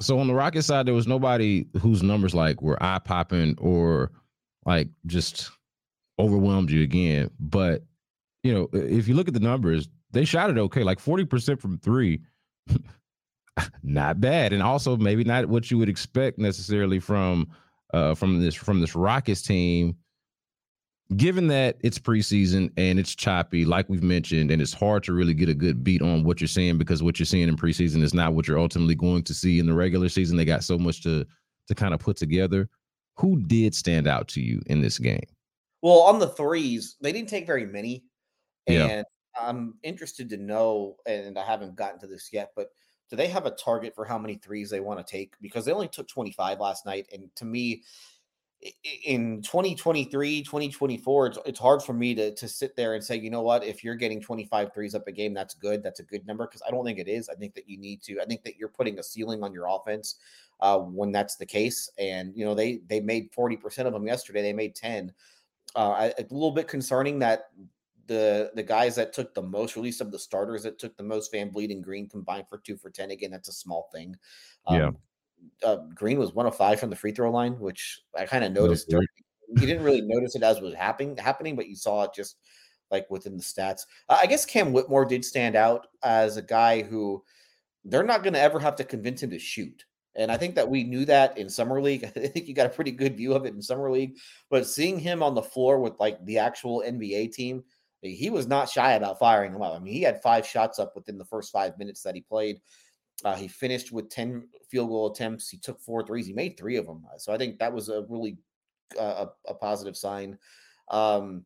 So on the Rocket side, there was nobody whose numbers like were eye popping or like just overwhelmed you again. But you know, if you look at the numbers, they shot it okay, like 40% from three. not bad. And also maybe not what you would expect necessarily from uh from this from this Rockets team. Given that it's preseason and it's choppy, like we've mentioned, and it's hard to really get a good beat on what you're seeing because what you're seeing in preseason is not what you're ultimately going to see in the regular season. They got so much to to kind of put together. Who did stand out to you in this game? Well, on the threes, they didn't take very many. And Yeah. I'm interested to know, and I haven't gotten to this yet, but do they have a target for how many threes they want to take? Because they only took 25 last night. And to me, in 2023, 2024, it's, it's hard for me to, to sit there and say, you know what, if you're getting 25 threes up a game, that's good. That's a good number. Because I don't think it is. I think that you need to, I think that you're putting a ceiling on your offense uh, when that's the case. And, you know, they, they made 40% of them yesterday. They made 10 uh, I- a little bit concerning that the the guys that took the most, or at least of the starters that took the most, VanVleet and Green combined for two for ten. Again, that's a small thing. Yeah. Uh, Green was one of five from the free throw line, which I kind of noticed. During- You didn't really notice it as was happening happening, but you saw it just like within the stats. Uh, I guess Cam Whitmore did stand out as a guy who they're not going to ever have to convince him to shoot. And I think that we knew that in summer league. I think you got a pretty good view of it in summer league. But seeing him on the floor with like the actual NBA team, he was not shy about firing them up. I mean, he had five shots up within the first five minutes that he played. Uh, he finished with 10 field goal attempts. He took four threes. He made three of them. So I think that was a really uh, a, a positive sign. Um,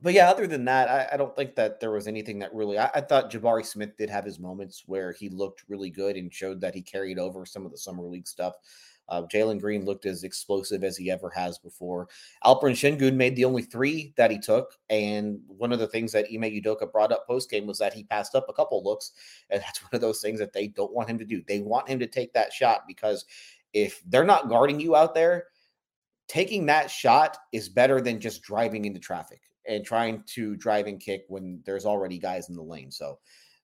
but yeah, other than that, I, I don't think that there was anything that really. I, I thought Jabari Smith did have his moments where he looked really good and showed that he carried over some of the summer league stuff. Uh, Jalen Green looked as explosive as he ever has before. Alperen Sengun made the only three that he took, and one of the things that Ime Udoka brought up post game was that he passed up a couple looks, and that's one of those things that they don't want him to do. They want him to take that shot because if they're not guarding you out there, taking that shot is better than just driving into traffic and trying to drive and kick when there's already guys in the lane. So,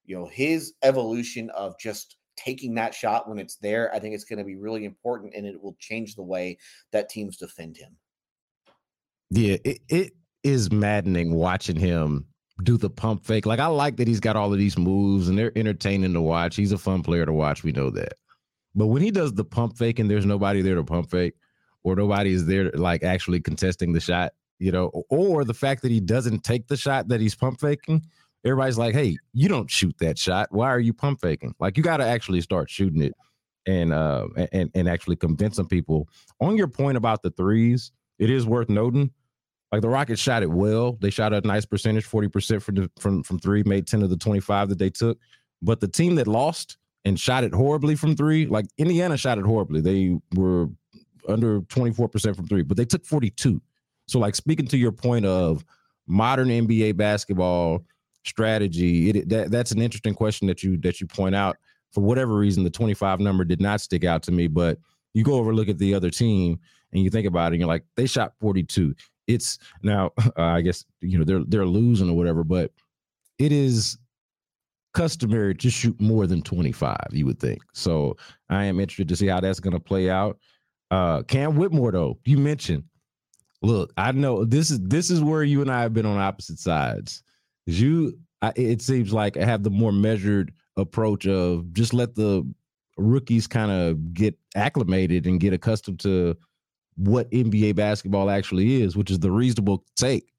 you know, his evolution of just taking that shot when it's there, I think it's going to be really important and it will change the way that teams defend him. Yeah, it, it is maddening watching him do the pump fake. Like I like that he's got all of these moves and they're entertaining to watch. He's a fun player to watch. We know that. But when he does the pump fake and there's nobody there to pump fake, or nobody is there like actually contesting the shot, you know, or the fact that he doesn't take the shot that he's pump faking, everybody's like, "Hey, you don't shoot that shot. Why are you pump faking? Like you got to actually start shooting it." And uh and and actually convincing people. On your point about the threes, it is worth noting like the Rockets shot it well. They shot a nice percentage, 40% from the, from from three, made 10 of the 25 that they took. But the team that lost and shot it horribly from three, like Indiana shot it horribly. They were under 24% from three, but they took 42. So, like speaking to your point of modern NBA basketball strategy, it that that's an interesting question that you that you point out. For whatever reason, the 25 number did not stick out to me, but you go over look at the other team and you think about it, and you're like, they shot 42 it's now uh, I guess you know they're they're losing or whatever, but it is customary to shoot more than 25, you would think. So I am interested to see how that's gonna play out. Uh Cam Whitmore, though, you mentioned. Look, I know this is this is where you and I have been on opposite sides. You I, it seems like I have the more measured approach of just let the rookies kind of get acclimated and get accustomed to what NBA basketball actually is, which is the reasonable take.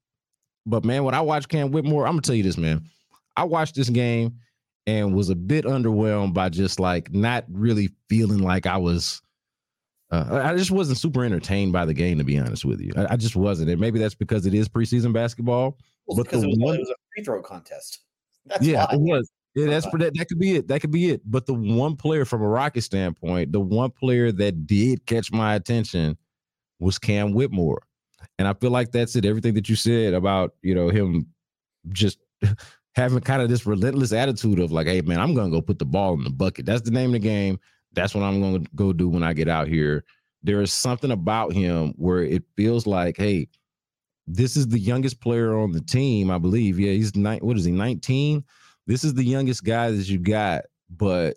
But man, when I watch Cam Whitmore, I'm gonna tell you this, man. I watched this game and was a bit underwhelmed by just like not really feeling like I was. Uh, I just wasn't super entertained by the game, to be honest with you. I, I just wasn't, and maybe that's because it is preseason basketball. Well, But because the it was, one- it was a free throw contest. That's yeah, why. it was. Yeah, that's that, that could be it. That could be it. But the one player from a Rocket standpoint, the one player that did catch my attention was Cam Whitmore. And I feel like that's it. Everything that you said about, you know, him just having kind of this relentless attitude of like, hey man, I'm gonna go put the ball in the bucket. That's the name of the game. That's what I'm gonna go do when I get out here. There is something about him where it feels like, hey, this is the youngest player on the team, I believe. Yeah, he's nine. What is he? 19. This is the youngest guy that you got, but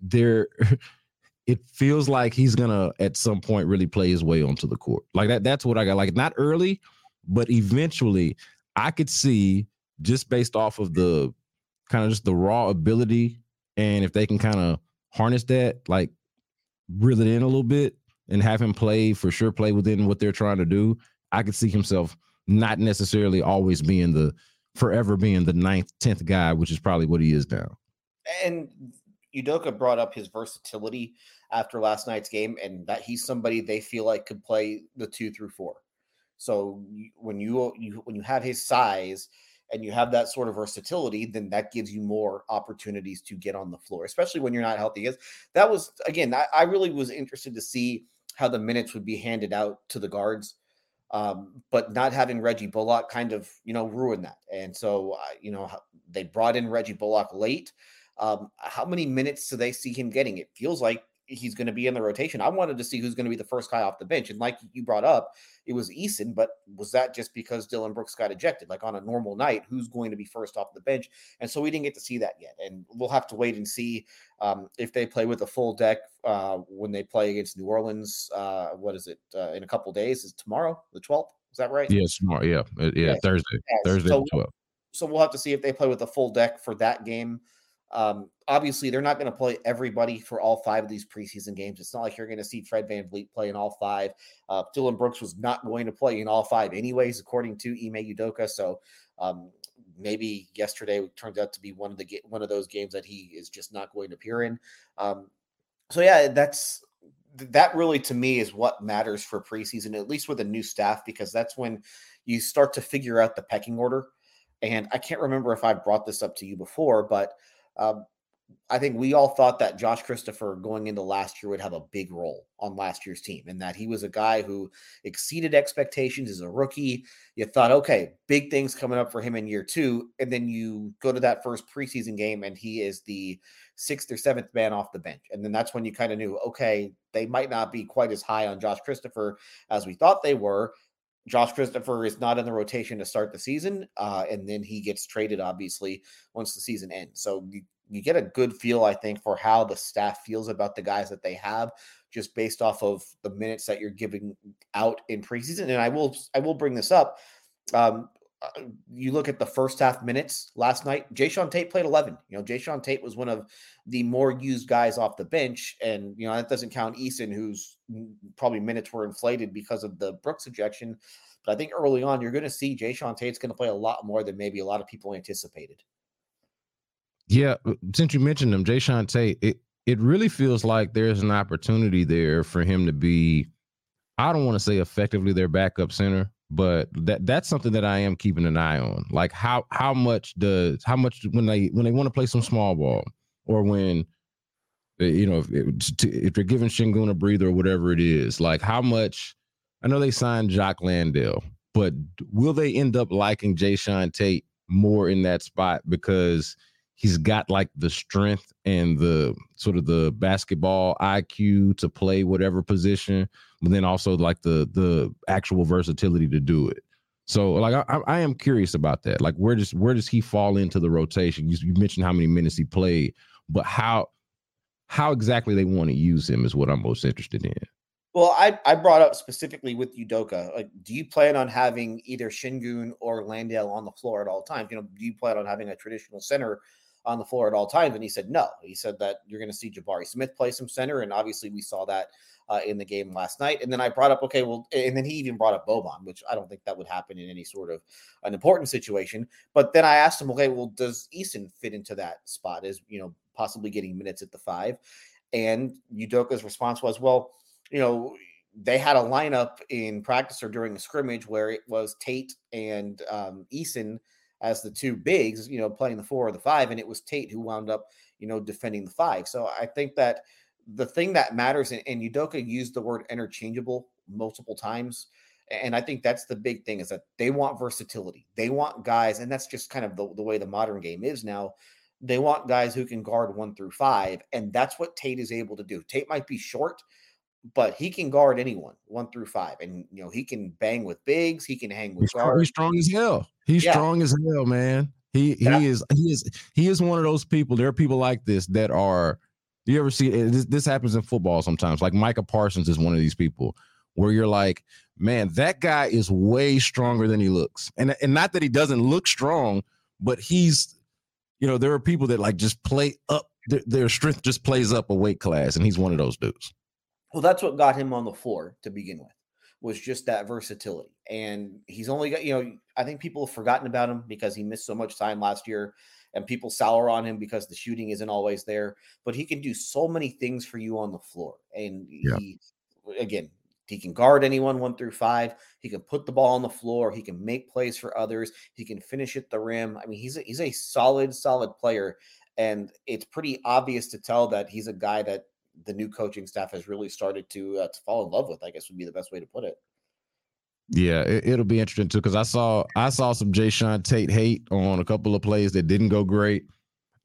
there it feels like he's gonna at some point really play his way onto the court. Like that. That's what I got. Like not early, but eventually, I could see just based off of the kind of just the raw ability, and if they can kind of harness that, like reel it in a little bit and have him play for sure, play within what they're trying to do. I could see himself not necessarily always being the forever being the ninth, tenth guy, which is probably what he is now. And Udoka brought up his versatility after last night's game, and that he's somebody they feel like could play the two through four. So when you, you when you have his size and you have that sort of versatility, then that gives you more opportunities to get on the floor, especially when you're not healthy. Is that was again, I, I really was interested to see how the minutes would be handed out to the guards. Um, but not having Reggie Bullock kind of, you know, ruined that. And so, uh, you know, they brought in Reggie Bullock late. Um, how many minutes do they see him getting? It feels like he's going to be in the rotation. I wanted to see who's going to be the first guy off the bench. And like you brought up, it was Eason, but was that just because Dillon Brooks got ejected? Like on a normal night, who's going to be first off the bench? And so we didn't get to see that yet. And we'll have to wait and see um, if they play with a full deck uh, when they play against New Orleans. Uh, what is it uh, in a couple days? Is tomorrow the 12th? Is that right? Yeah, tomorrow. Yeah, yeah, yeah. Thursday. Yeah. Thursday so, 12th. So we'll have to see if they play with a full deck for that game. Um, obviously, they're not going to play everybody for all five of these preseason games. It's not like you're going to see Fred VanVleet play in all five. Uh, Dillon Brooks was not going to play in all five, anyways, according to Ime Udoka. So um, maybe yesterday turned out to be one of the one of those games that he is just not going to appear in. Um, so yeah, that's that really to me is what matters for preseason, at least with a new staff, because that's when you start to figure out the pecking order. And I can't remember if I brought this up to you before, but um, I think we all thought that Josh Christopher going into last year would have a big role on last year's team and that he was a guy who exceeded expectations as a rookie. You thought, okay, big things coming up for him in year two. And then you go to that first preseason game and he is the sixth or seventh man off the bench. And then that's when you kind of knew, okay, they might not be quite as high on Josh Christopher as we thought they were. Josh Christopher is not in the rotation to start the season, uh, and then he gets traded, obviously, once the season ends. So you, you get a good feel, I think, for how the staff feels about the guys that they have, just based off of the minutes that you're giving out in preseason. And I will, I will bring this up. Um, you look at the first half minutes last night. Jae'Sean Tate played 11. You know, Jae'Sean Tate was one of the more used guys off the bench, and you know that doesn't count Eason, whose probably minutes were inflated because of the Brooks ejection. But I think early on, you're going to see Jae'Sean Tate's going to play a lot more than maybe a lot of people anticipated. Yeah, uh, since you mentioned him, Jae'Sean Tate, it it really feels like there's an opportunity there for him to be. I don't want to say effectively their backup center, but that that's something that I am keeping an eye on. Like how how much does how much when they when they want to play some small ball or when eh, you know if, if they're giving Sengun a breather or whatever it is, like how much. I know they signed Jock Landale, but will they end up liking Jae'Sean Tate more in that spot because he's got like the strength and the sort of the basketball IQ to play whatever position, but then also like the the actual versatility to do it. So like I, I am curious about that. Like where does where does he fall into the rotation? You, you mentioned how many minutes he played, but how how exactly they want to use him is what I'm most interested in. Well, I, I brought up specifically with Udoka. Like, do you plan on having either Sengun or Landale on the floor at all times? You know, do you plan on having a traditional center on the floor at all times? And he said no. He said that you're going to see Jabari Smith play some center, and obviously we saw that uh, in the game last night. And then I brought up, okay, well, and then he even brought up Boban, which I don't think that would happen in any sort of an important situation. But then I asked him, okay, well, does Eason fit into that spot as you know possibly getting minutes at the five? And Udoka's response was, well, you know. They had a lineup in practice or during the scrimmage where it was Tate and um, Eason as the two bigs, you know, playing the four or the five, and it was Tate who wound up, you know, defending the five. So I think that the thing that matters, and, and Udoka used the word interchangeable multiple times. And I think that's the big thing is that they want versatility. They want guys, and that's just kind of the, the way the modern game is now. They want guys who can guard one through five, and that's what Tate is able to do. Tate might be short, but he can guard anyone one through five, and you know he can bang with bigs. He can hang with he's guards. He's strong as hell. He's yeah. strong as hell, man. He he yeah. is he is he is one of those people. There are people like this that are You ever see? This, this happens in football sometimes. Like Micah Parsons is one of these people where you're like, man, that guy is way stronger than he looks. And and not that he doesn't look strong, but he's, you know, there are people that like just play up their, their strength just plays up a weight class, and he's one of those dudes. Well, that's what got him on the floor to begin with was just that versatility. And he's only got, you know, I think people have forgotten about him because he missed so much time last year and people sour on him because the shooting isn't always there. But he can do so many things for you on the floor. And yeah. he, again, he can guard anyone one through five. He can put the ball on the floor. He can make plays for others. He can finish at the rim. I mean, he's a, he's a solid, solid player. And it's pretty obvious to tell that he's a guy that the new coaching staff has really started to uh, to fall in love with. I guess would be the best way to put it. Yeah, it, will be interesting too because I saw I saw some Jae'Sean Tate hate on a couple of plays that didn't go great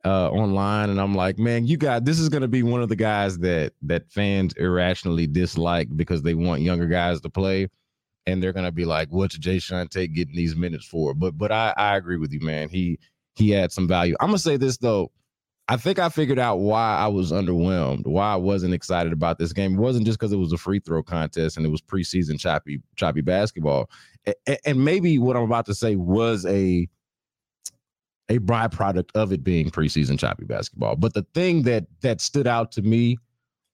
uh, online, and I'm like, man, you got this is going to be one of the guys that that fans irrationally dislike because they want younger guys to play, and they're going to be like, what's Jae'Sean Tate getting these minutes for? But but I I agree with you, man. He he had some value. I'm gonna say this though. I think I figured out why I was underwhelmed, why I wasn't excited about this game. It wasn't just because it was a free throw contest and it was preseason choppy, choppy basketball. And maybe what I'm about to say was a a byproduct of it being preseason choppy basketball. But the thing that that stood out to me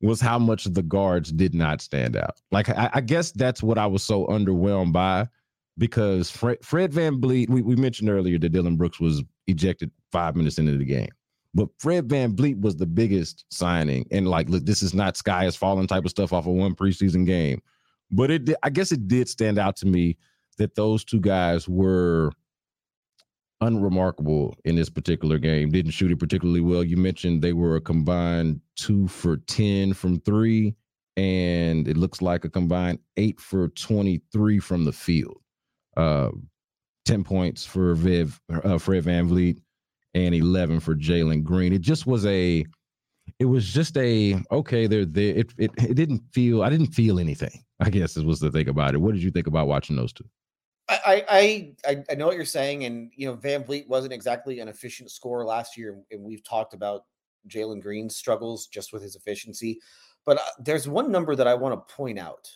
was how much the guards did not stand out. Like I, I guess that's what I was so underwhelmed by because Fred, Fred VanVleet, we, we mentioned earlier that Dillon Brooks was ejected five minutes into the game. But Fred Van VanVleet was the biggest signing. And like, look, this is not sky is falling type of stuff off of one preseason game. But it I guess it did stand out to me that those two guys were unremarkable in this particular game. Didn't shoot it particularly well. You mentioned they were a combined two for 10 from three, and it looks like a combined eight for 23 from the field. Uh, 10 points for Viv, uh, Fred Van VanVleet, and 11 for Jalen Green. It just was a, it was just a, okay, they're there. It, it, it didn't feel, I didn't feel anything, I guess is was the thing about it. What did you think about watching those two? I, I I know what you're saying, and you know VanVleet wasn't exactly an efficient scorer last year, and we've talked about Jalen Green's struggles just with his efficiency. But uh, there's one number that I want to point out: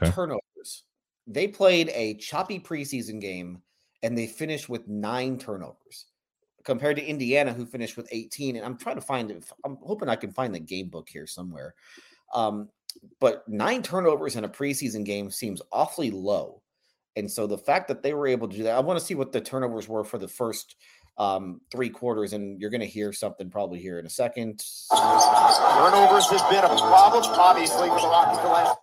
okay. turnovers. They played a choppy preseason game, and they finished with nine turnovers compared to Indiana, who finished with 18. And I'm trying to find it. I'm hoping I can find the game book here somewhere. Um, but nine turnovers in a preseason game seems awfully low. And so the fact that they were able to do that, I want to see what the turnovers were for the first um, three quarters, and you're going to hear something probably here in a second. Turnovers have been a problem, obviously, for the Rockies the last.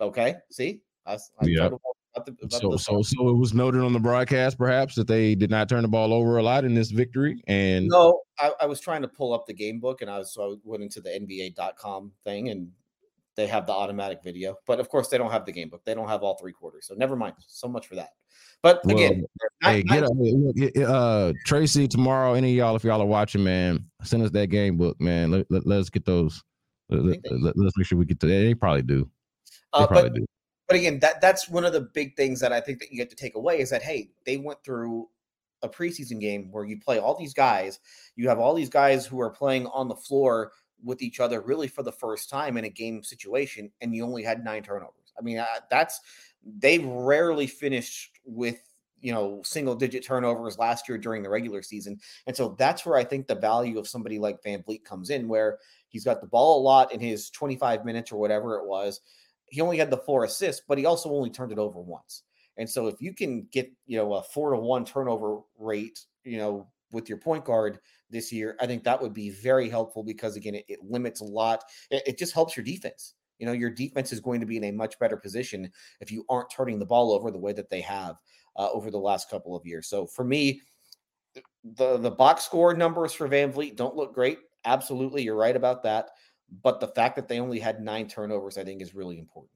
Okay, see, I, I yeah. About the, about so, the so, so it was noted on the broadcast, perhaps, that they did not turn the ball over a lot in this victory. And no, I, I was trying to pull up the game book, and I was so I went into the NBA.com thing, and they have the automatic video. But of course, they don't have the game book. They don't have all three quarters. So never mind. So much for that. But again, hey, get, uh, Tracy tomorrow. Any of y'all, if y'all are watching, man, send us that game book, man. Let, let, us get those. Let, us make sure we get to. They probably do. They uh, probably but, do but again, that that's one of the big things that I think that you get to take away is that hey, they went through a preseason game where you play all these guys, you have all these guys who are playing on the floor with each other really for the first time in a game situation, and you only had nine turnovers. I mean, uh, that's they rarely finished with you know single digit turnovers last year during the regular season, and so that's where I think the value of somebody like Van VanVleet comes in, where he's got the ball a lot in his 25 minutes or whatever it was he only had the four assists, but he also only turned it over once. And so if you can get, you know, a four to one turnover rate, you know, with your point guard this year, I think that would be very helpful because again, it, it limits a lot. It, it, just helps your defense. You know, your defense is going to be in a much better position if you aren't turning the ball over the way that they have uh, over the last couple of years. So for me, the the box score numbers for VanVleet don't look great. Absolutely, you're right about that. But the fact that they only had nine turnovers, I think, is really important.